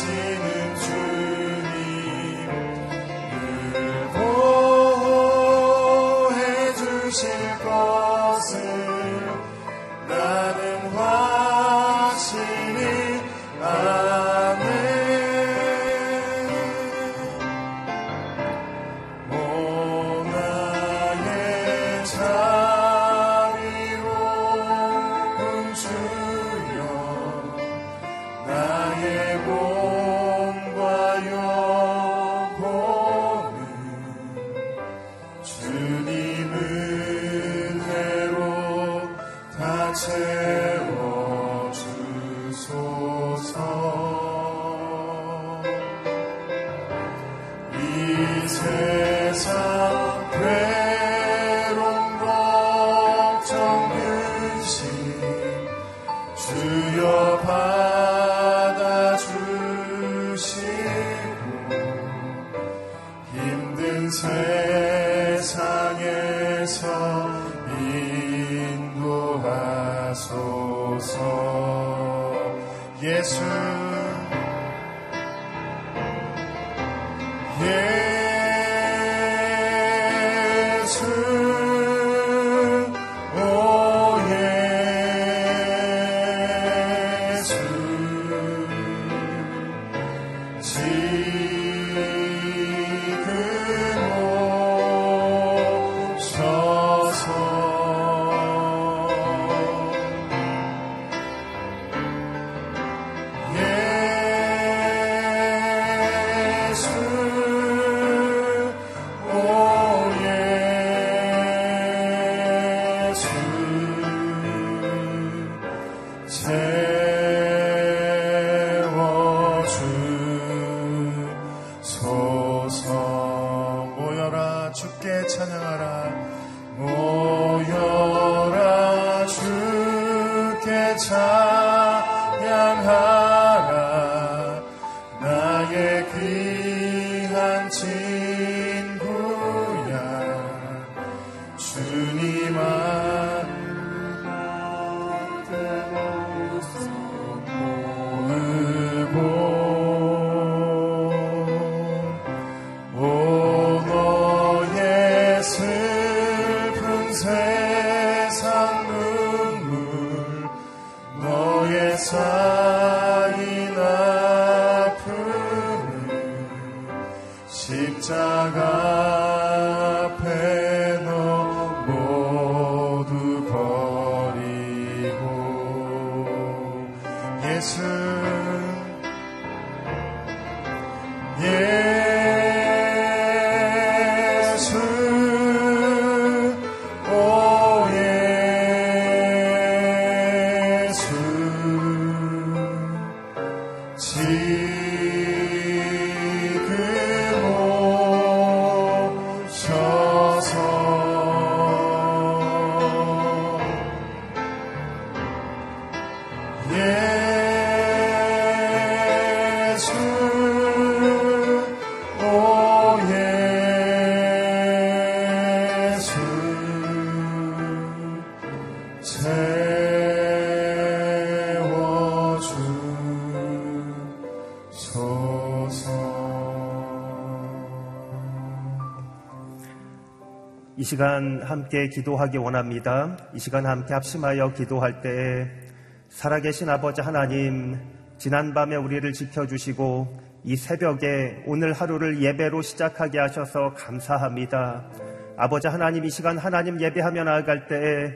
blessed. Jesus. 이 시간 함께 기도하기 원합니다. 이 시간 함께 합심하여 기도할 때에 살아계신 아버지 하나님, 지난밤에 우리를 지켜주시고 이 새벽에 오늘 하루를 예배로 시작하게 하셔서 감사합니다. 아버지 하나님 이 시간 하나님 예배하며 나아갈 때에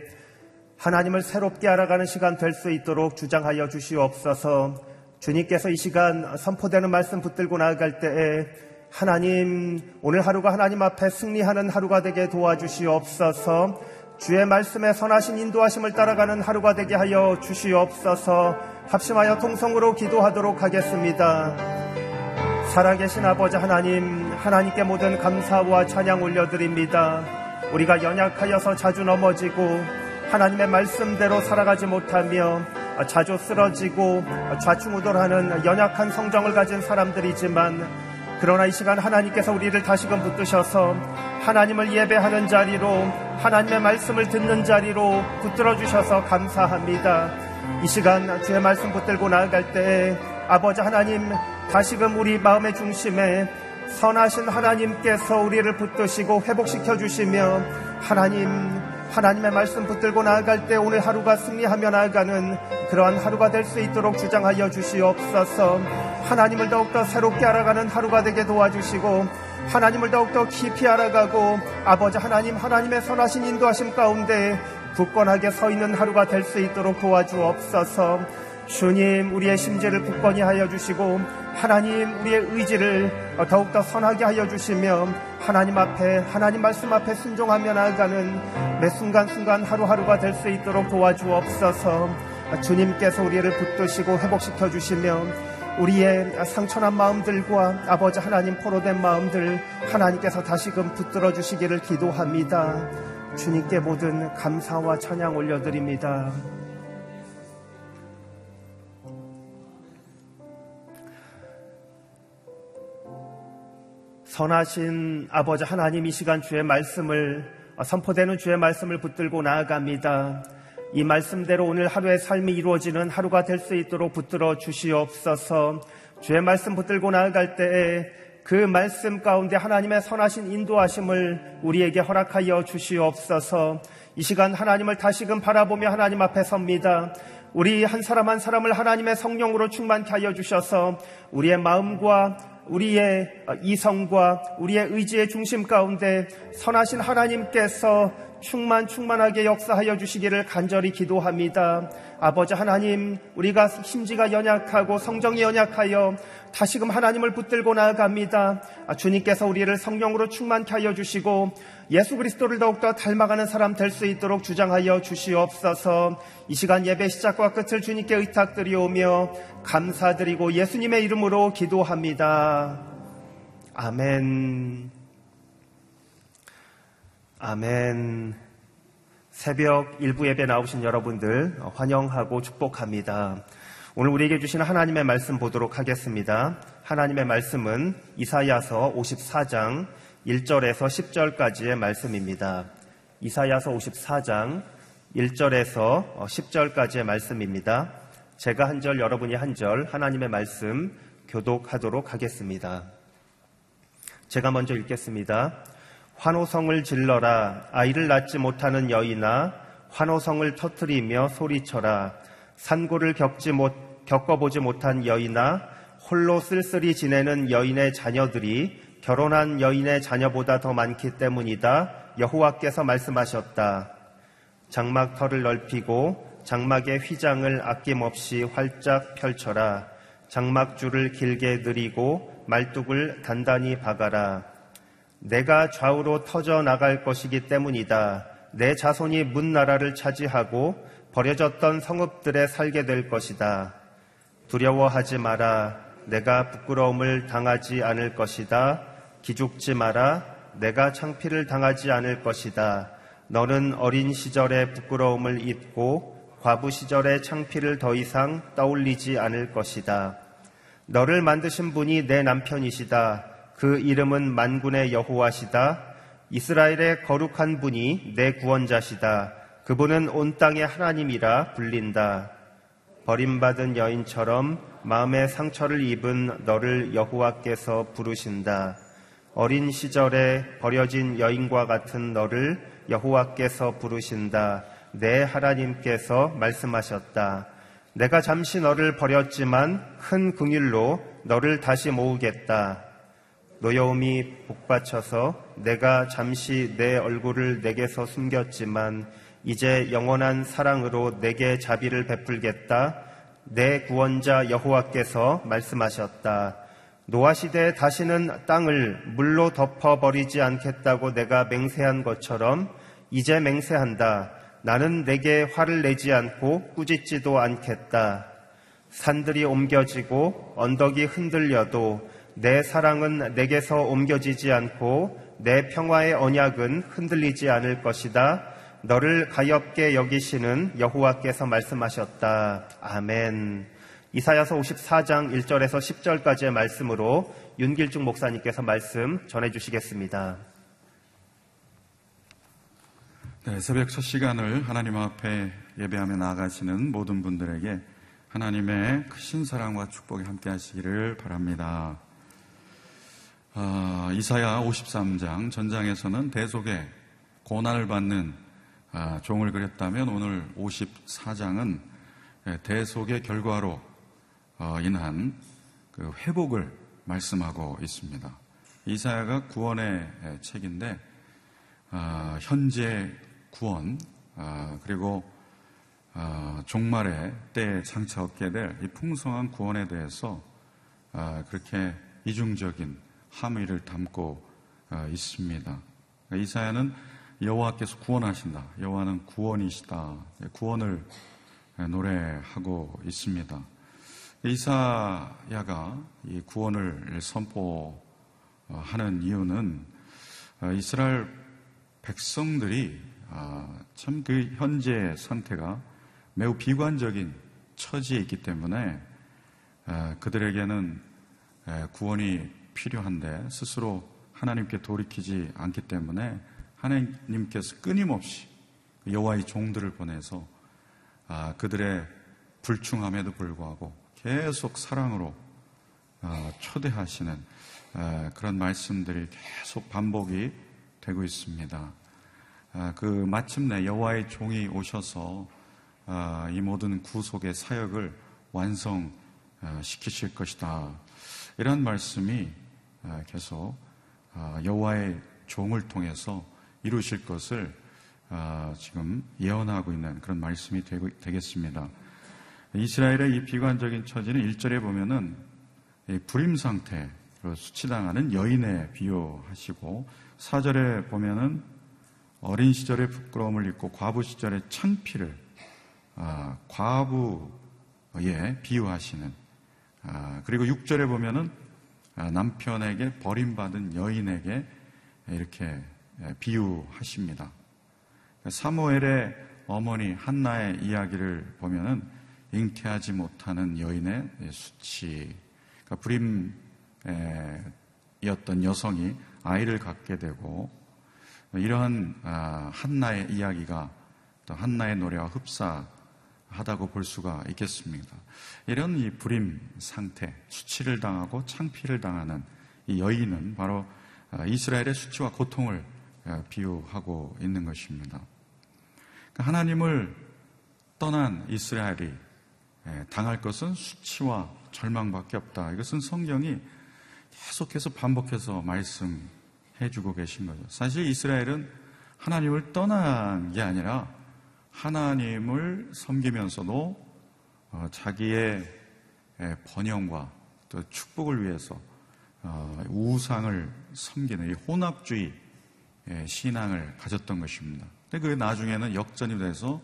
하나님을 새롭게 알아가는 시간 될 수 있도록 주장하여 주시옵소서 주님께서 이 시간 선포되는 말씀 붙들고 나아갈 때에 하나님 오늘 하루가 하나님 앞에 승리하는 하루가 되게 도와주시옵소서 주의 말씀에 선하신 인도하심을 따라가는 하루가 되게 하여 주시옵소서 합심하여 통성으로 기도하도록 하겠습니다. 살아계신 아버지 하나님, 하나님께 모든 감사와 찬양 올려드립니다. 우리가 연약하여서 자주 넘어지고 하나님의 말씀대로 살아가지 못하며 자주 쓰러지고 좌충우돌하는 연약한 성정을 가진 사람들이지만 그러나 이 시간 하나님께서 우리를 다시금 붙드셔서 하나님을 예배하는 자리로 하나님의 말씀을 듣는 자리로 붙들어 주셔서 감사합니다. 이 시간 주의 말씀 붙들고 나아갈 때 아버지 하나님 다시금 우리 마음의 중심에 선하신 하나님께서 우리를 붙드시고 회복시켜 주시며 하나님 하나님의 말씀 붙들고 나아갈 때 오늘 하루가 승리하며 나아가는 그러한 하루가 될 수 있도록 주장하여 주시옵소서. 하나님을 더욱더 새롭게 알아가는 하루가 되게 도와주시고 하나님을 더욱더 깊이 알아가고 아버지 하나님 하나님의 선하신 인도하심 가운데 굳건하게 서 있는 하루가 될 수 있도록 도와주옵소서. 주님 우리의 심지를 굳건히 하여 주시고 하나님 우리의 의지를 더욱더 선하게 하여 주시며 하나님 앞에 하나님 말씀 앞에 순종하며 나아가는 매 순간순간 하루하루가 될 수 있도록 도와주옵소서 주님께서 우리를 붙드시고 회복시켜 주시며 우리의 상처난 마음들과 아버지 하나님 포로된 마음들 하나님께서 다시금 붙들어 주시기를 기도합니다. 주님께 모든 감사와 찬양 올려드립니다. 선하신 아버지 하나님 이 시간 주의 말씀을 선포되는 주의 말씀을 붙들고 나아갑니다. 이 말씀대로 오늘 하루의 삶이 이루어지는 하루가 될 수 있도록 붙들어 주시옵소서. 주의 말씀 붙들고 나아갈 때에 그 말씀 가운데 하나님의 선하신 인도하심을 우리에게 허락하여 주시옵소서. 이 시간 하나님을 다시금 바라보며 하나님 앞에 섭니다. 우리 한 사람 한 사람을 하나님의 성령으로 충만케 하여 주셔서 우리의 마음과 우리의 이성과 우리의 의지의 중심 가운데 선하신 하나님께서 충만 충만하게 역사하여 주시기를 간절히 기도합니다. 아버지 하나님, 우리가 심지가 연약하고 성정이 연약하여 다시금 하나님을 붙들고 나아갑니다. 주님께서 우리를 성령으로 충만케 하여 주시고 예수 그리스도를 더욱더 닮아가는 사람 될 수 있도록 주장하여 주시옵소서. 이 시간 예배 시작과 끝을 주님께 의탁드리오며 감사드리고 예수님의 이름으로 기도합니다. 아멘. 아멘. 새벽 일부 예배 나오신 여러분들 환영하고 축복합니다. 오늘 우리에게 주시는 하나님의 말씀 보도록 하겠습니다. 하나님의 말씀은 이사야서 54장 1절에서 10절까지의 말씀입니다. 이사야서 54장 1절에서 10절까지의 말씀입니다. 제가 한 절, 여러분이 한 절, 하나님의 말씀 교독하도록 하겠습니다. 제가 먼저 읽겠습니다. 환호성을 질러라. 아이를 낳지 못하는 여인아, 환호성을 터트리며 소리쳐라. 산고를 겪지 못, 겪어보지 못한 여인아, 홀로 쓸쓸히 지내는 여인의 자녀들이 결혼한 여인의 자녀보다 더 많기 때문이다. 여호와께서 말씀하셨다. 장막터를 넓히고 장막의 휘장을 아낌없이 활짝 펼쳐라. 장막줄을 길게 늘이고 말뚝을 단단히 박아라. 내가 좌우로 터져 나갈 것이기 때문이다. 내 자손이 문 나라를 차지하고 버려졌던 성읍들에 살게 될 것이다. 두려워하지 마라. 내가 부끄러움을 당하지 않을 것이다. 기죽지 마라. 내가 창피를 당하지 않을 것이다. 너는 어린 시절의 부끄러움을 잊고 과부 시절의 창피를 더 이상 떠올리지 않을 것이다. 너를 만드신 분이 내 남편이시다. 그 이름은 만군의 여호와시다. 이스라엘의 거룩한 분이 내 구원자시다. 그분은 온 땅의 하나님이라 불린다. 버림받은 여인처럼 마음의 상처를 입은 너를 여호와께서 부르신다. 어린 시절에 버려진 여인과 같은 너를 여호와께서 부르신다. 내 하나님께서 말씀하셨다. 내가 잠시 너를 버렸지만 큰 긍휼로 너를 다시 모으겠다. 노여움이 복받쳐서 내가 잠시 내 얼굴을 내게서 숨겼지만 이제 영원한 사랑으로 내게 자비를 베풀겠다. 내 구원자 여호와께서 말씀하셨다. 노아 시대에 다시는 땅을 물로 덮어버리지 않겠다고 내가 맹세한 것처럼 이제 맹세한다. 나는 내게 화를 내지 않고 꾸짖지도 않겠다. 산들이 옮겨지고 언덕이 흔들려도 내 사랑은 내게서 옮겨지지 않고 내 평화의 언약은 흔들리지 않을 것이다. 너를 가엽게 여기시는 여호와께서 말씀하셨다. 아멘. 이사야서 54장 1절에서 10절까지의 말씀으로 윤길중 목사님께서 말씀 전해 주시겠습니다. 네, 새벽 첫 시간을 하나님 앞에 예배하며 나아가시는 모든 분들에게 하나님의 크신 사랑과 축복이 함께 하시기를 바랍니다. 아, 이사야 53장 전장에서는 대속의 고난을 받는 아, 종을 그렸다면 오늘 54장은 대속의 결과로 어, 인한 그 회복을 말씀하고 있습니다. 이사야가 구원의 책인데 아, 현재 구원 아, 그리고 아, 종말의 때에 장차 얻게 될 이 풍성한 구원에 대해서 아, 그렇게 이중적인 함의를 담고 있습니다. 이사야는 여호와께서 구원하신다. 여호와는 구원이시다. 구원을 노래하고 있습니다. 이사야가 이 구원을 선포하는 이유는 이스라엘 백성들이 아, 참그 현재 상태가 매우 비관적인 처지에 있기 때문에 그들에게는 구원이 필요한데 스스로 하나님께 돌이키지 않기 때문에 하나님께서 끊임없이 여호와의 종들을 보내서 아, 그들의 불충함에도 불구하고 계속 사랑으로 아, 초대하시는 그런 말씀들이 계속 반복이 되고 있습니다. 아, 그 마침내 여호와의 종이 오셔서 아, 이 모든 구속의 사역을 완성시키실 것이다. 이런 말씀이 아, 계속 여호와의 종을 통해서 이루실 것을 지금 예언하고 있는 그런 말씀이 되겠습니다. 이스라엘의 이 비관적인 처지는 1절에 보면은 불임 상태로 수치당하는 여인에 비유하시고 4절에 보면은 어린 시절의 부끄러움을 잊고 과부 시절의 창피를 아, 과부에 비유하시는 아, 그리고 6절에 보면은 아, 남편에게 버림받은 여인에게 이렇게 비유하십니다. 사무엘의 어머니 한나의 이야기를 보면은 잉태하지 못하는 여인의 수치, 그러니까 불임이었던 여성이 아이를 갖게 되고 이러한 아, 한나의 이야기가 또 한나의 노래와 흡사 하다고 볼 수가 있겠습니다. 이런 이 불임 상태, 수치를 당하고 창피를 당하는 이 여인은 바로 아, 이스라엘의 수치와 고통을 아, 비유하고 있는 것입니다. 그러니까 하나님을 떠난 이스라엘이 당할 것은 수치와 절망밖에 없다. 이것은 성경이 계속해서 반복해서 말씀해주고 계신 거죠. 사실 이스라엘은 하나님을 떠난 게 아니라 하나님을 섬기면서도 어, 자기의 번영과 또 축복을 위해서 어, 우상을 섬기는 이 혼합주의 신앙을 가졌던 것입니다. 근데 그 나중에는 역전이 돼서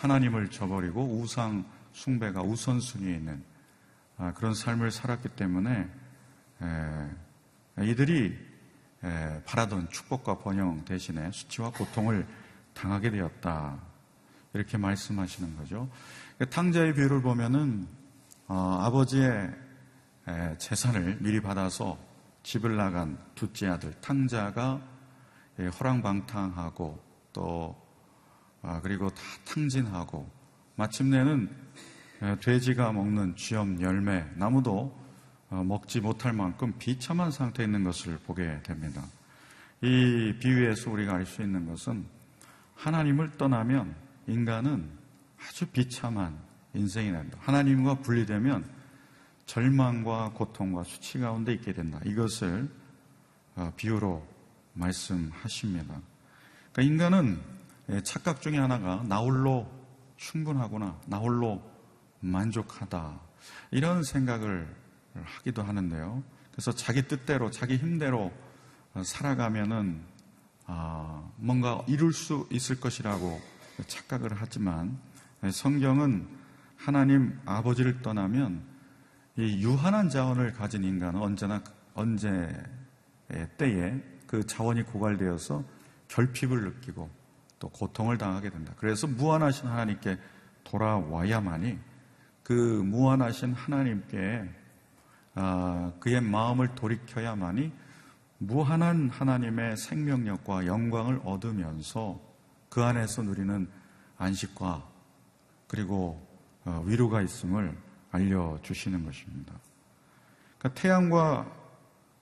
하나님을 저버리고 우상 숭배가 우선순위에 있는 아, 그런 삶을 살았기 때문에 이들이 바라던 축복과 번영 대신에 수치와 고통을 당하게 되었다. 이렇게 말씀하시는 거죠. 그 탕자의 비유를 보면은 어, 아버지의 재산을 미리 받아서 집을 나간 둘째 아들 탕자가 허랑방탕하고 또 아, 그리고 다 탕진하고 마침내는 돼지가 먹는 쥐염 열매 나무도 어, 먹지 못할 만큼 비참한 상태에 있는 것을 보게 됩니다. 이 비유에서 우리가 알 수 있는 것은 하나님을 떠나면 인간은 아주 비참한 인생이 된다. 하나님과 분리되면 절망과 고통과 수치 가운데 있게 된다. 이것을 어, 비유로 말씀하십니다. 그러니까 인간은 착각 중에 하나가 나홀로 충분하구나, 나홀로 만족하다. 이런 생각을 하기도 하는데요. 그래서 자기 뜻대로, 자기 힘대로 살아가면은 아, 뭔가 이룰 수 있을 것이라고 착각을 하지만 성경은 하나님 아버지를 떠나면 이 유한한 자원을 가진 인간은 언제나 언제 때에 그 자원이 고갈되어서 결핍을 느끼고 또 고통을 당하게 된다. 그래서 무한하신 하나님께 돌아와야만이 그 무한하신 하나님께 아, 그의 마음을 돌이켜야만이 무한한 하나님의 생명력과 영광을 얻으면서 그 안에서 누리는 안식과 그리고 어, 위로가 있음을 알려주시는 것입니다. 그러니까 태양과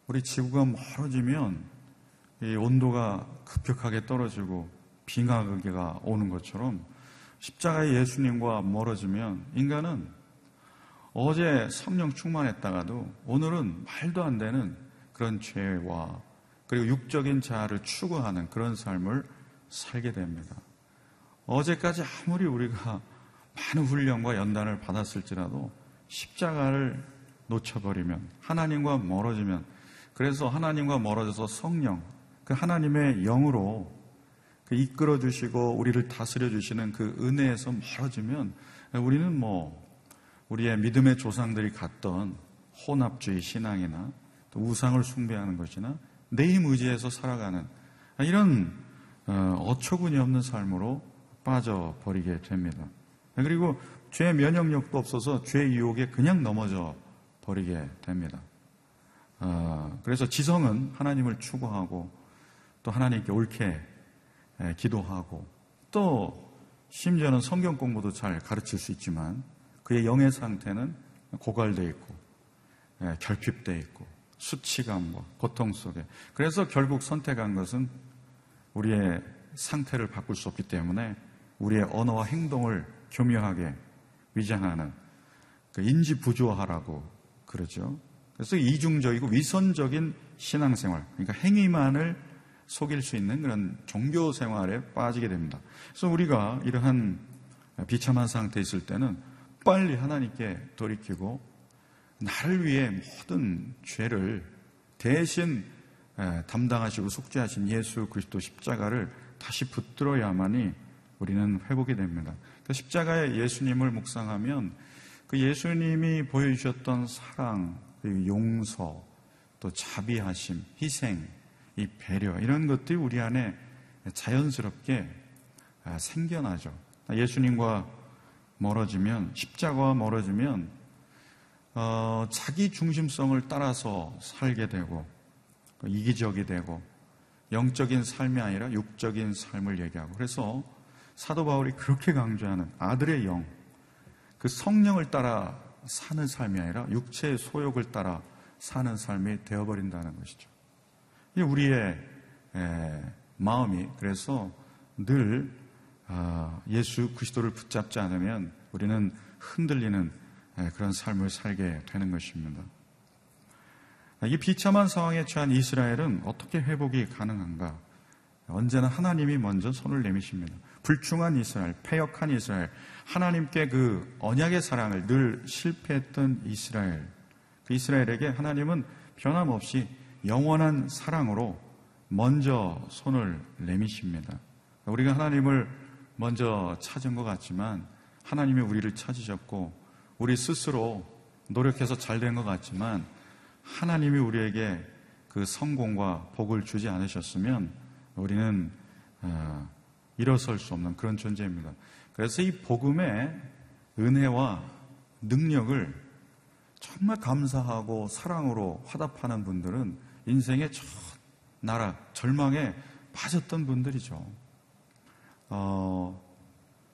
우리 지구가 멀어지면 이 온도가 급격하게 떨어지고 빙하기가 오는 것처럼 십자가의 예수님과 멀어지면 인간은 어제 성령 충만했다가도 오늘은 말도 안 되는 그런 죄와 그리고 육적인 자아를 추구하는 그런 삶을 살게 됩니다. 어제까지 아무리 우리가 많은 훈련과 연단을 받았을지라도 십자가를 놓쳐버리면 하나님과 멀어지면 그래서 하나님과 멀어져서 성령 그 하나님의 영으로 그 이끌어 주시고 우리를 다스려 주시는 그 은혜에서 멀어지면 우리는 뭐 우리의 믿음의 조상들이 갔던 혼합주의 신앙이나 또 우상을 숭배하는 것이나 내 힘 의지에서 살아가는 이런 어, 어처구니 없는 삶으로 빠져버리게 됩니다. 그리고 죄 면역력도 없어서 죄 유혹에 그냥 넘어져 버리게 됩니다. 어, 그래서 지성은 하나님을 추구하고 또 하나님께 옳게 기도하고 또 심지어는 성경 공부도 잘 가르칠 수 있지만 그의 영의 상태는 고갈돼 있고 결핍돼 있고 수치감과 고통 속에 그래서 결국 선택한 것은 우리의 상태를 바꿀 수 없기 때문에 우리의 언어와 행동을 교묘하게 위장하는 그 인지 부조화라고 그러죠. 그래서 이중적이고 위선적인 신앙생활, 그러니까 행위만을 속일 수 있는 그런 종교 생활에 빠지게 됩니다. 그래서 우리가 이러한 비참한 상태에 있을 때는 빨리 하나님께 돌이키고 나를 위해 모든 죄를 대신 담당하시고 속죄하신 예수 그리스도 십자가를 다시 붙들어야만이 우리는 회복이 됩니다. 그 십자가의 예수님을 묵상하면 그 예수님이 보여주셨던 사랑, 용서, 또 자비하심, 희생, 이 배려 이런 것들이 우리 안에 자연스럽게 아, 생겨나죠. 예수님과 멀어지면 십자가와 멀어지면 어, 자기 중심성을 따라서 살게 되고 이기적이 되고 영적인 삶이 아니라 육적인 삶을 얘기하고 그래서 사도 바울이 그렇게 강조하는 아들의 영, 그 성령을 따라 사는 삶이 아니라 육체의 소욕을 따라 사는 삶이 되어버린다는 것이죠. 우리의 마음이 그래서 늘 아, 예수 그리스도를 붙잡지 않으면 우리는 흔들리는 그런 삶을 살게 되는 것입니다. 이 비참한 상황에 처한 이스라엘은 어떻게 회복이 가능한가? 언제나 하나님이 먼저 손을 내미십니다. 불충한 이스라엘, 패역한 이스라엘, 하나님께 그 언약의 사랑을 늘 실패했던 이스라엘, 그 이스라엘에게 하나님은 변함없이 영원한 사랑으로 먼저 손을 내미십니다. 우리가 하나님을 먼저 찾은 것 같지만 하나님이 우리를 찾으셨고 우리 스스로 노력해서 잘 된 것 같지만 하나님이 우리에게 그 성공과 복을 주지 않으셨으면 우리는 어, 일어설 수 없는 그런 존재입니다. 그래서 이 복음의 은혜와 능력을 정말 감사하고 사랑으로 화답하는 분들은 인생의 첫 나락, 절망에 빠졌던 분들이죠. 어,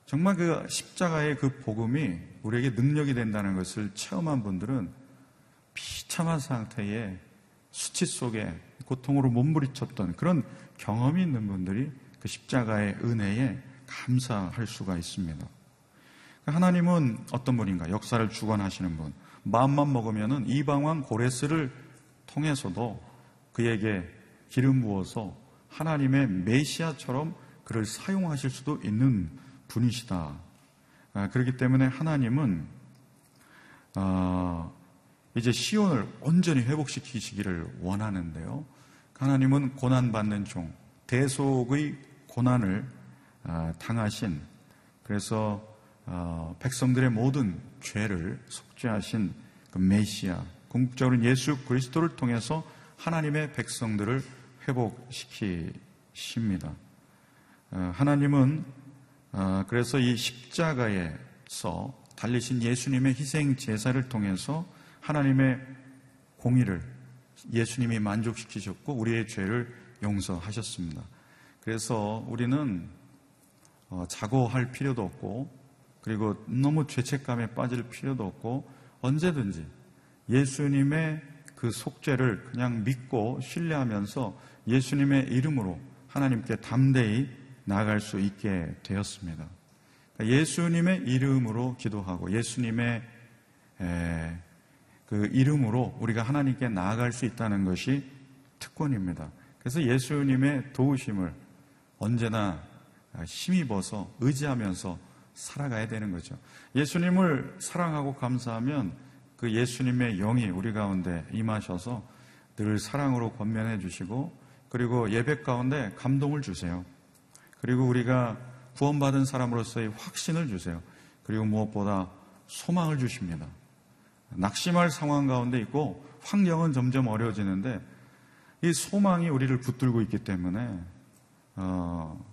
정말 그 십자가의 그 복음이 우리에게 능력이 된다는 것을 체험한 분들은 비참한 상태에 수치 속에 고통으로 몸부리쳤던 그런 경험이 있는 분들이 그 십자가의 은혜에 감사할 수가 있습니다. 하나님은 어떤 분인가? 역사를 주관하시는 분. 마음만 먹으면은 이방왕 고레스를 통해서도 그에게 기름 부어서 하나님의 메시아처럼 그를 사용하실 수도 있는 분이시다. 아, 그렇기 때문에 하나님은 아, 이제 시온을 온전히 회복시키시기를 원하는데요. 하나님은 고난받는 종, 대속의 고난을 아, 당하신 그래서 어, 백성들의 모든 죄를 속죄하신 그 메시아, 궁극적으로 예수 그리스도를 통해서 하나님의 백성들을 회복시키십니다. 어, 하나님은 어, 그래서 이 십자가에서 달리신 예수님의 희생 제사를 통해서 하나님의 공의를 예수님이 만족시키셨고 우리의 죄를 용서하셨습니다. 그래서 우리는 어, 자고할 필요도 없고 그리고 너무 죄책감에 빠질 필요도 없고 언제든지 예수님의 그 속죄를 그냥 믿고 신뢰하면서 예수님의 이름으로 하나님께 담대히 나아갈 수 있게 되었습니다. 그러니까 예수님의 이름으로 기도하고 예수님의 그 이름으로 우리가 하나님께 나아갈 수 있다는 것이 특권입니다. 그래서 예수님의 도우심을 언제나 힘입어서 의지하면서 살아가야 되는 거죠. 예수님을 사랑하고 감사하면 그 예수님의 영이 우리 가운데 임하셔서 늘 사랑으로 권면해 주시고 그리고 예배 가운데 감동을 주세요. 그리고 우리가 구원받은 사람으로서의 확신을 주세요. 그리고 무엇보다 소망을 주십니다. 낙심할 상황 가운데 있고 환경은 점점 어려워지는데 이 소망이 우리를 붙들고 있기 때문에 어,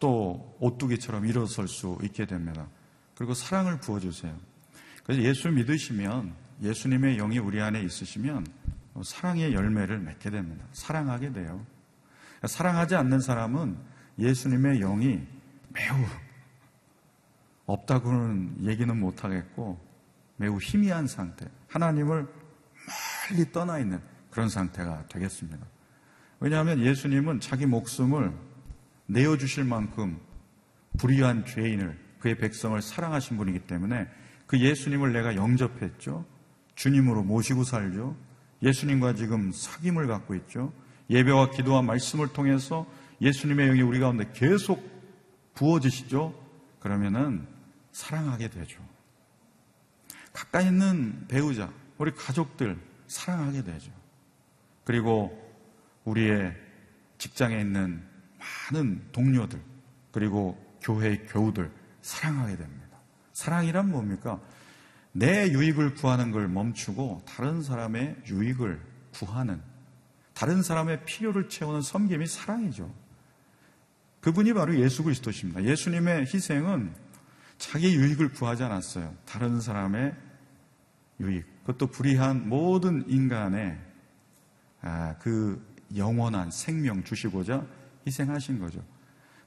또 오뚜기처럼 일어설 수 있게 됩니다. 그리고 사랑을 부어주세요. 그래서 예수 믿으시면 예수님의 영이 우리 안에 있으시면 사랑의 열매를 맺게 됩니다. 사랑하게 돼요. 사랑하지 않는 사람은 예수님의 영이 매우 없다고는 얘기는 못하겠고 매우 희미한 상태, 하나님을 멀리 떠나 있는 그런 상태가 되겠습니다. 왜냐하면 예수님은 자기 목숨을 내어주실 만큼 불의한 죄인을 그의 백성을 사랑하신 분이기 때문에 그 예수님을 내가 영접했죠. 주님으로 모시고 살죠. 예수님과 지금 사귐을 갖고 있죠. 예배와 기도와 말씀을 통해서 예수님의 영이 우리 가운데 계속 부어지시죠. 그러면은 사랑하게 되죠. 가까이 있는 배우자, 우리 가족들 사랑하게 되죠. 그리고 우리의 직장에 있는 많은 동료들, 그리고 교회의 교우들 사랑하게 됩니다. 사랑이란 뭡니까? 내 유익을 구하는 걸 멈추고 다른 사람의 유익을 구하는 다른 사람의 필요를 채우는 섬김이 사랑이죠. 그분이 바로 예수 그리스도십니다. 예수님의 희생은 자기 유익을 구하지 않았어요. 다른 사람의 유익, 그것도 불의한 모든 인간의 아, 그 영원한 생명 주시고자 희생하신 거죠.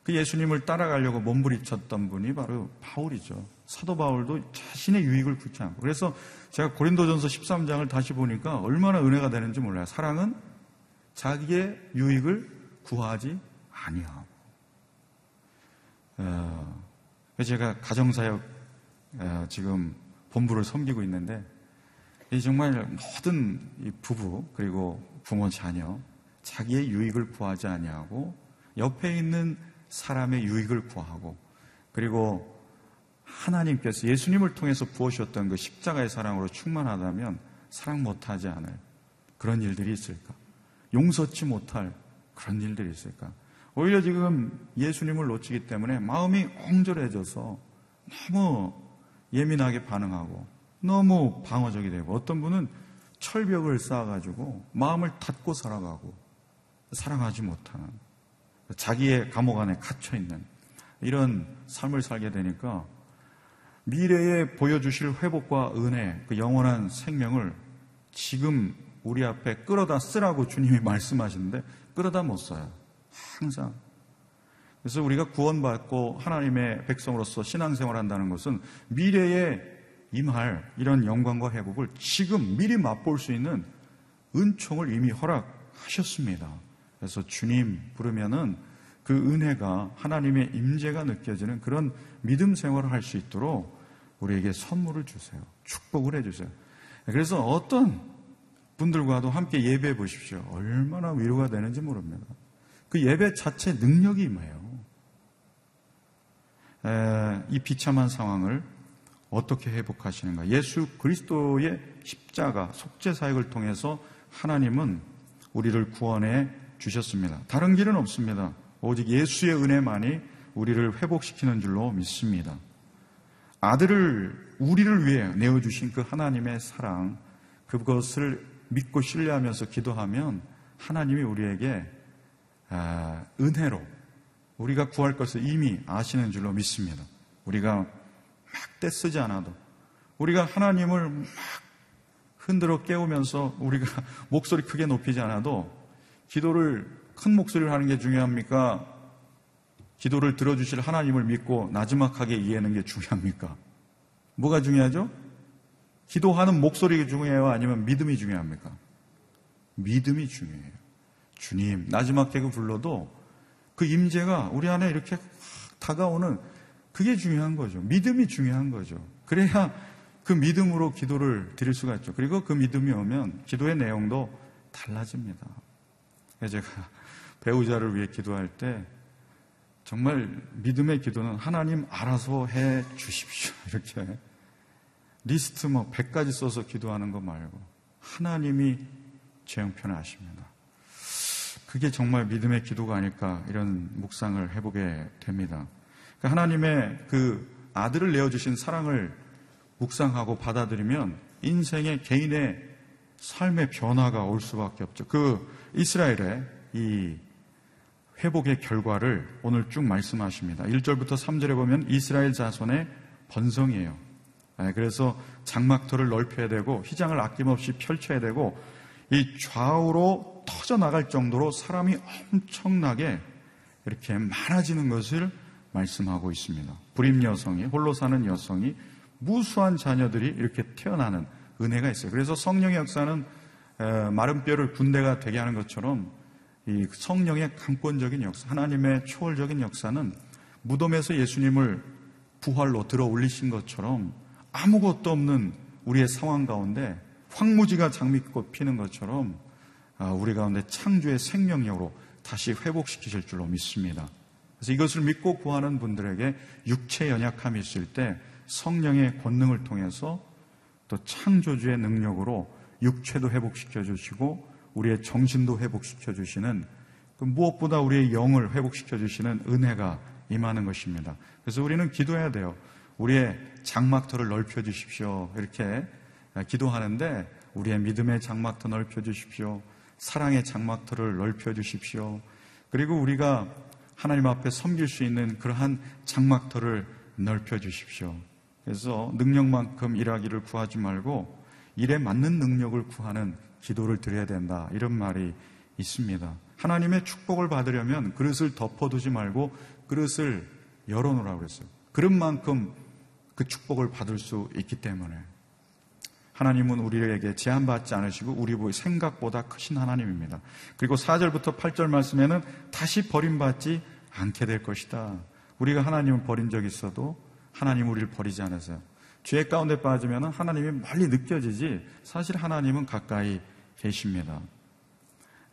그 예수님을 따라가려고 몸부림쳤던 분이 바로 바울이죠. 사도 바울도 자신의 유익을 구치 않고. 그래서 제가 고린도전서 13장을 다시 보니까 얼마나 은혜가 되는지 몰라요. 사랑은 자기의 유익을 구하지 아니하고. 어, 제가 가정사역 어, 지금 본부를 섬기고 있는데 정말 모든 부부 그리고 부모 자녀 자기의 유익을 구하지 아니하고 옆에 있는 사람의 유익을 구하고 그리고 하나님께서 예수님을 통해서 부어주셨던 그 십자가의 사랑으로 충만하다면 사랑 못하지 않을 그런 일들이 있을까? 용서치 못할 그런 일들이 있을까? 오히려 지금 예수님을 놓치기 때문에 마음이 엉절해져서 너무 예민하게 반응하고 너무 방어적이 되고 어떤 분은 철벽을 쌓아가지고 마음을 닫고 살아가고 사랑하지 못하는 자기의 감옥 안에 갇혀 있는 이런 삶을 살게 되니까 미래에 보여주실 회복과 은혜, 그 영원한 생명을 지금 우리 앞에 끌어다 쓰라고 주님이 말씀하시는데 끌어다 못 써요. 항상. 그래서 우리가 구원받고 하나님의 백성으로서 신앙생활 한다는 것은 미래에 임할 이런 영광과 회복을 지금 미리 맛볼 수 있는 은총을 이미 허락하셨습니다. 그래서 주님 부르면은 그 은혜가 하나님의 임재가 느껴지는 그런 믿음 생활을 할 수 있도록 우리에게 선물을 주세요. 축복을 해주세요. 그래서 어떤 분들과도 함께 예배해 보십시오. 얼마나 위로가 되는지 모릅니다. 그 예배 자체 능력이 임해요. 이 비참한 상황을 어떻게 회복하시는가? 예수 그리스도의 십자가 속죄 사역을 통해서 하나님은 우리를 구원해 주셨습니다. 다른 길은 없습니다. 오직 예수의 은혜만이 우리를 회복시키는 줄로 믿습니다. 아들을 우리를 위해 내어 주신 그 하나님의 사랑, 그것을 믿고 신뢰하면서 기도하면 하나님이 우리에게 아, 은혜로 우리가 구할 것을 이미 아시는 줄로 믿습니다. 우리가 막 떼쓰지 않아도 우리가 하나님을 막 흔들어 깨우면서 우리가 목소리 크게 높이지 않아도 기도를 큰 목소리를 하는 게 중요합니까? 기도를 들어주실 하나님을 믿고 나지막하게 이해하는 게 중요합니까? 뭐가 중요하죠? 기도하는 목소리가 중요해요? 아니면 믿음이 중요합니까? 믿음이 중요해요. 주님, 나지막하게 불러도 그 임재가 우리 안에 이렇게 다가오는 그게 중요한 거죠. 믿음이 중요한 거죠. 그래야 그 믿음으로 기도를 드릴 수가 있죠. 그리고 그 믿음이 오면 기도의 내용도 달라집니다. 제가 배우자를 위해 기도할 때 정말 믿음의 기도는 하나님 알아서 해 주십시오. 이렇게 리스트 뭐 100가지 써서 기도하는 거 말고 하나님이 제 형편을 아십니다. 그게 정말 믿음의 기도가 아닐까 이런 묵상을 해보게 됩니다. 그러니까 하나님의 그 아들을 내어주신 사랑을 묵상하고 받아들이면 인생의 개인의 삶의 변화가 올 수밖에 없죠. 그 이스라엘의 이 회복의 결과를 오늘 쭉 말씀하십니다. 1절부터 3절에 보면 이스라엘 자손의 번성이에요. 네, 그래서 장막터를 넓혀야 되고 휘장을 아낌없이 펼쳐야 되고 이 좌우로 터져 나갈 정도로 사람이 엄청나게 이렇게 많아지는 것을 말씀하고 있습니다. 불임 여성이 홀로 사는 여성이 무수한 자녀들이 이렇게 태어나는 은혜가 있어요. 그래서 성령의 역사는 마른 뼈를 군대가 되게 하는 것처럼 이 성령의 강권적인 역사, 하나님의 초월적인 역사는 무덤에서 예수님을 부활로 들어 올리신 것처럼 아무것도 없는 우리의 상황 가운데 황무지가 장미꽃 피는 것처럼 아, 우리 가운데 창조의 생명력으로 다시 회복시키실 줄로 믿습니다. 그래서 이것을 믿고 구하는 분들에게 육체 연약함이 있을 때 성령의 권능을 통해서 또 창조주의 능력으로 육체도 회복시켜 주시고 우리의 정신도 회복시켜 주시는 그 무엇보다 우리의 영을 회복시켜 주시는 은혜가 임하는 것입니다. 그래서 우리는 기도해야 돼요. 우리의 장막터를 넓혀 주십시오. 이렇게 기도하는데 우리의 믿음의 장막터 넓혀 주십시오. 사랑의 장막터를 넓혀 주십시오. 그리고 우리가 하나님 앞에 섬길 수 있는 그러한 장막터를 넓혀 주십시오. 그래서 능력만큼 일하기를 구하지 말고 일에 맞는 능력을 구하는 기도를 드려야 된다. 이런 말이 있습니다. 하나님의 축복을 받으려면 그릇을 덮어두지 말고 그릇을 열어놓으라고 그랬어요. 그릇만큼 그 축복을 받을 수 있기 때문에 하나님은 우리에게 제한받지 않으시고 우리 생각보다 크신 하나님입니다. 그리고 4절부터 8절 말씀에는 다시 버림받지 않게 될 것이다. 우리가 하나님을 버린 적이 있어도 하나님 우리를 버리지 않으세요. 죄 가운데 빠지면 하나님이 멀리 느껴지지 사실 하나님은 가까이 계십니다.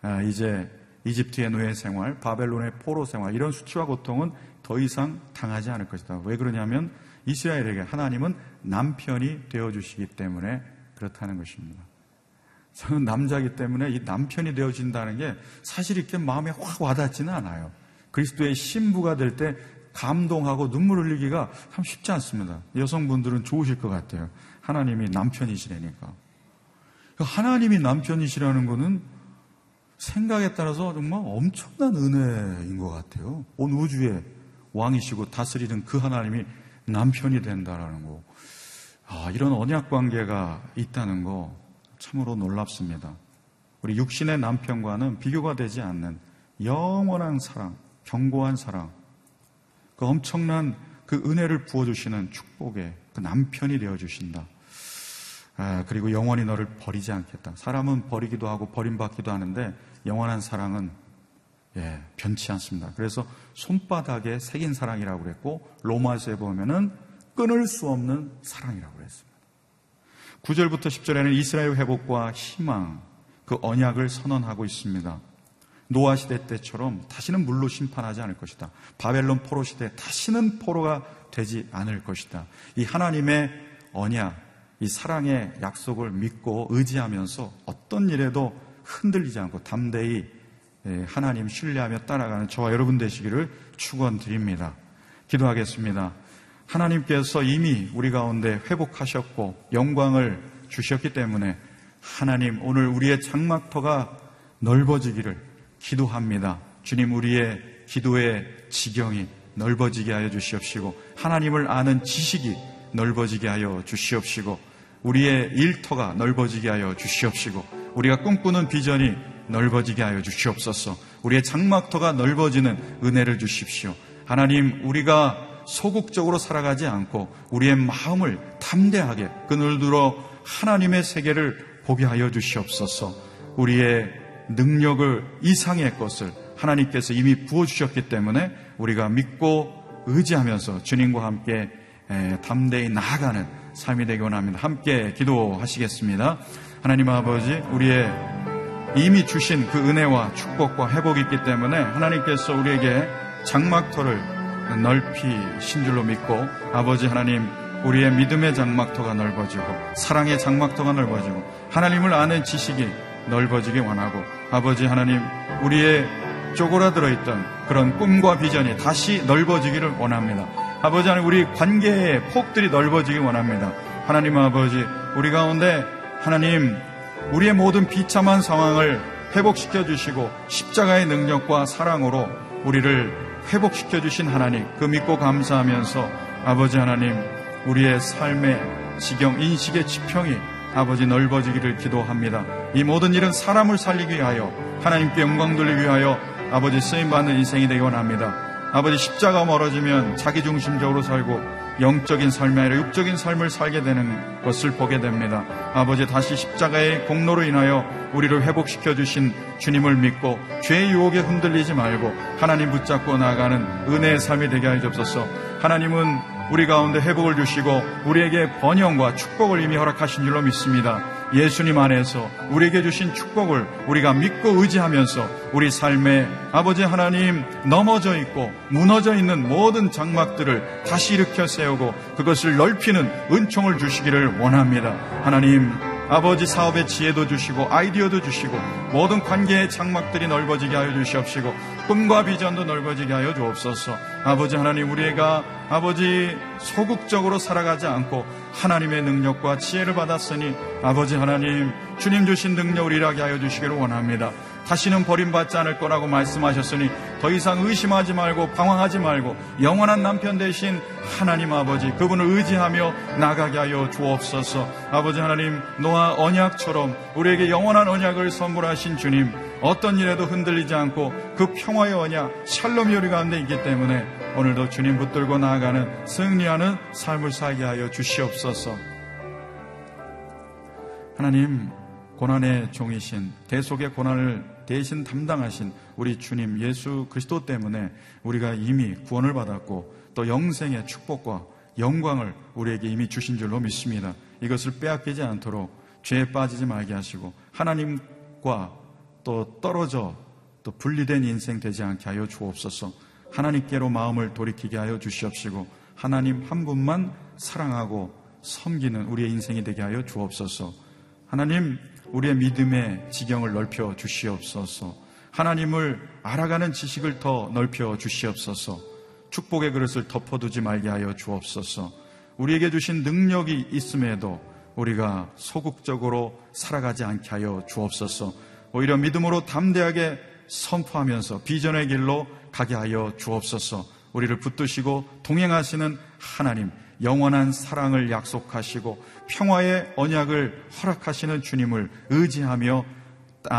아, 이제 이집트의 노예 생활, 바벨론의 포로 생활 이런 수치와 고통은 더 이상 당하지 않을 것이다. 왜 그러냐면 이스라엘에게 하나님은 남편이 되어 주시기 때문에 그렇다는 것입니다. 저는 남자이기 때문에 이 남편이 되어진다는 게 사실 이렇게 마음에 확 와닿지는 않아요. 그리스도의 신부가 될 때 감동하고 눈물 흘리기가 참 쉽지 않습니다. 여성분들은 좋으실 것 같아요. 하나님이 남편이시라니까. 하나님이 남편이시라는 것은 생각에 따라서 정말 엄청난 은혜인 것 같아요. 온 우주의 왕이시고 다스리는 그 하나님이 남편이 된다라는 거. 아, 이런 언약 관계가 있다는 거 참으로 놀랍습니다. 우리 육신의 남편과는 비교가 되지 않는 영원한 사랑, 견고한 사랑, 그 엄청난 그 은혜를 부어주시는 축복의 그 남편이 되어주신다. 아, 그리고 영원히 너를 버리지 않겠다. 사람은 버리기도 하고 버림받기도 하는데 영원한 사랑은 예, 변치 않습니다. 그래서 손바닥에 새긴 사랑이라고 그랬고 로마서에 보면은 끊을 수 없는 사랑이라고 그랬습니다. 9절부터 10절에는 이스라엘 회복과 희망, 그 언약을 선언하고 있습니다. 노아 시대 때처럼 다시는 물로 심판하지 않을 것이다. 바벨론 포로 시대 다시는 포로가 되지 않을 것이다. 이 하나님의 언약, 이 사랑의 약속을 믿고 의지하면서 어떤 일에도 흔들리지 않고 담대히 예, 하나님 신뢰하며 따라가는 저와 여러분 되시기를 축원드립니다. 기도하겠습니다. 하나님께서 이미 우리 가운데 회복하셨고 영광을 주셨기 때문에 하나님 오늘 우리의 장막터가 넓어지기를 기도합니다. 주님 우리의 기도의 지경이 넓어지게 하여 주시옵시고 하나님을 아는 지식이 넓어지게 하여 주시옵시고 우리의 일터가 넓어지게 하여 주시옵시고 우리가 꿈꾸는 비전이 넓어지게 하여 주시옵소서. 우리의 장막터가 넓어지는 은혜를 주십시오. 하나님 우리가 소극적으로 살아가지 않고 우리의 마음을 담대하게 그늘 들어 하나님의 세계를 보게 하여 주시옵소서. 우리의 능력을 이상의 것을 하나님께서 이미 부어주셨기 때문에 우리가 믿고 의지하면서 주님과 함께 담대히 나아가는 삶이 되기 원합니다. 함께 기도하시겠습니다. 하나님 아버지, 우리의 이미 주신 그 은혜와 축복과 회복이 있기 때문에 하나님께서 우리에게 장막터를 넓히신 줄로 믿고 아버지 하나님 우리의 믿음의 장막터가 넓어지고 사랑의 장막터가 넓어지고 하나님을 아는 지식이 넓어지기 원하고 아버지 하나님 우리의 쪼그라들어 있던 그런 꿈과 비전이 다시 넓어지기를 원합니다. 아버지 하나님 우리 관계의 폭들이 넓어지기 원합니다. 하나님 아버지 우리 가운데 하나님 우리의 모든 비참한 상황을 회복시켜 주시고 십자가의 능력과 사랑으로 우리를 회복시켜 주신 하나님, 그 믿고 감사하면서 아버지 하나님, 우리의 삶의 지경, 인식의 지평이 아버지 넓어지기를 기도합니다. 이 모든 일은 사람을 살리기 위하여 하나님께 영광 돌리기 위하여 아버지 쓰임 받는 인생이 되기 원합니다. 아버지 십자가 멀어지면 자기 중심적으로 살고 영적인 삶이 아니라 육적인 삶을 살게 되는 것을 보게 됩니다. 아버지 다시 십자가의 공로로 인하여 우리를 회복시켜 주신 주님을 믿고 죄의 유혹에 흔들리지 말고 하나님 붙잡고 나아가는 은혜의 삶이 되게 하여 주옵소서. 하나님은 우리 가운데 회복을 주시고 우리에게 번영과 축복을 이미 허락하신 줄로 믿습니다. 예수님 안에서 우리에게 주신 축복을 우리가 믿고 의지하면서 우리 삶에 아버지 하나님 넘어져 있고 무너져 있는 모든 장막들을 다시 일으켜 세우고 그것을 넓히는 은총을 주시기를 원합니다. 하나님 아버지 사업의 지혜도 주시고 아이디어도 주시고 모든 관계의 장막들이 넓어지게 하여 주시옵시고 꿈과 비전도 넓어지게 하여 주옵소서. 아버지 하나님 우리가 아버지 소극적으로 살아가지 않고 하나님의 능력과 지혜를 받았으니 아버지 하나님 주님 주신 능력 을 일하게 하여 주시기를 원합니다. 다시는 버림받지 않을 거라고 말씀하셨으니 더 이상 의심하지 말고 방황하지 말고 영원한 남편 대신 하나님 아버지 그분을 의지하며 나가게 하여 주옵소서. 아버지 하나님 노아 언약처럼 우리에게 영원한 언약을 선물하신 주님 어떤 일에도 흔들리지 않고 그 평화의 언약 샬롬이 우리 가운데 있기 때문에 오늘도 주님 붙들고 나아가는 승리하는 삶을 살게 하여 주시옵소서. 하나님 고난의 종이신 대속의 고난을 대신 담당하신 우리 주님 예수 그리스도 때문에 우리가 이미 구원을 받았고 또 영생의 축복과 영광을 우리에게 이미 주신 줄로 믿습니다. 이것을 빼앗기지 않도록 죄에 빠지지 말게 하시고 하나님과 또 떨어져 또 분리된 인생 되지 않게 하여 주옵소서. 하나님께로 마음을 돌이키게 하여 주시옵시고 하나님 한 분만 사랑하고 섬기는 우리의 인생이 되게 하여 주옵소서. 하나님 우리의 믿음의 지경을 넓혀 주시옵소서. 하나님을 알아가는 지식을 더 넓혀 주시옵소서. 축복의 그릇을 덮어두지 말게 하여 주옵소서. 우리에게 주신 능력이 있음에도 우리가 소극적으로 살아가지 않게 하여 주옵소서. 오히려 믿음으로 담대하게 선포하면서 비전의 길로 가게 하여 주옵소서. 우리를 붙드시고 동행하시는 하나님, 영원한 사랑을 약속하시고 평화의 언약을 허락하시는 주님을 의지하며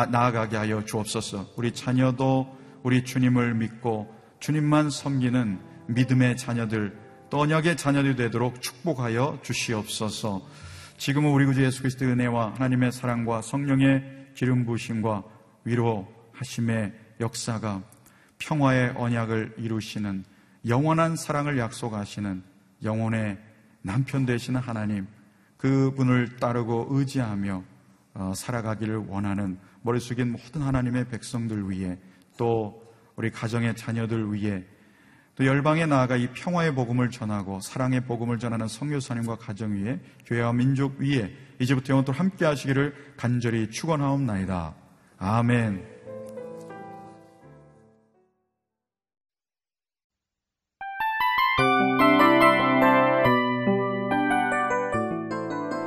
나아가게 하여 주옵소서. 우리 자녀도 우리 주님을 믿고 주님만 섬기는 믿음의 자녀들, 또 언약의 자녀들이 되도록 축복하여 주시옵소서. 지금은 우리 구주 예수 그리스도의 은혜와 하나님의 사랑과 성령의 기름 부심과 위로하심의 역사가 평화의 언약을 이루시는 영원한 사랑을 약속하시는 영혼의 남편 되시는 하나님, 그분을 따르고 의지하며 어, 살아가기를 원하는 머리 숙인 모든 하나님의 백성들 위해 또 우리 가정의 자녀들 위해 또 열방에 나아가 이 평화의 복음을 전하고 사랑의 복음을 전하는 성교사님과 가정 위에 교회와 민족 위에 이제부터 영원토록 함께 하시기를 간절히 축원하옵나이다. 아멘.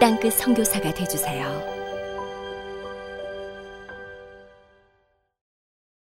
땅끝 성교사가 되주세요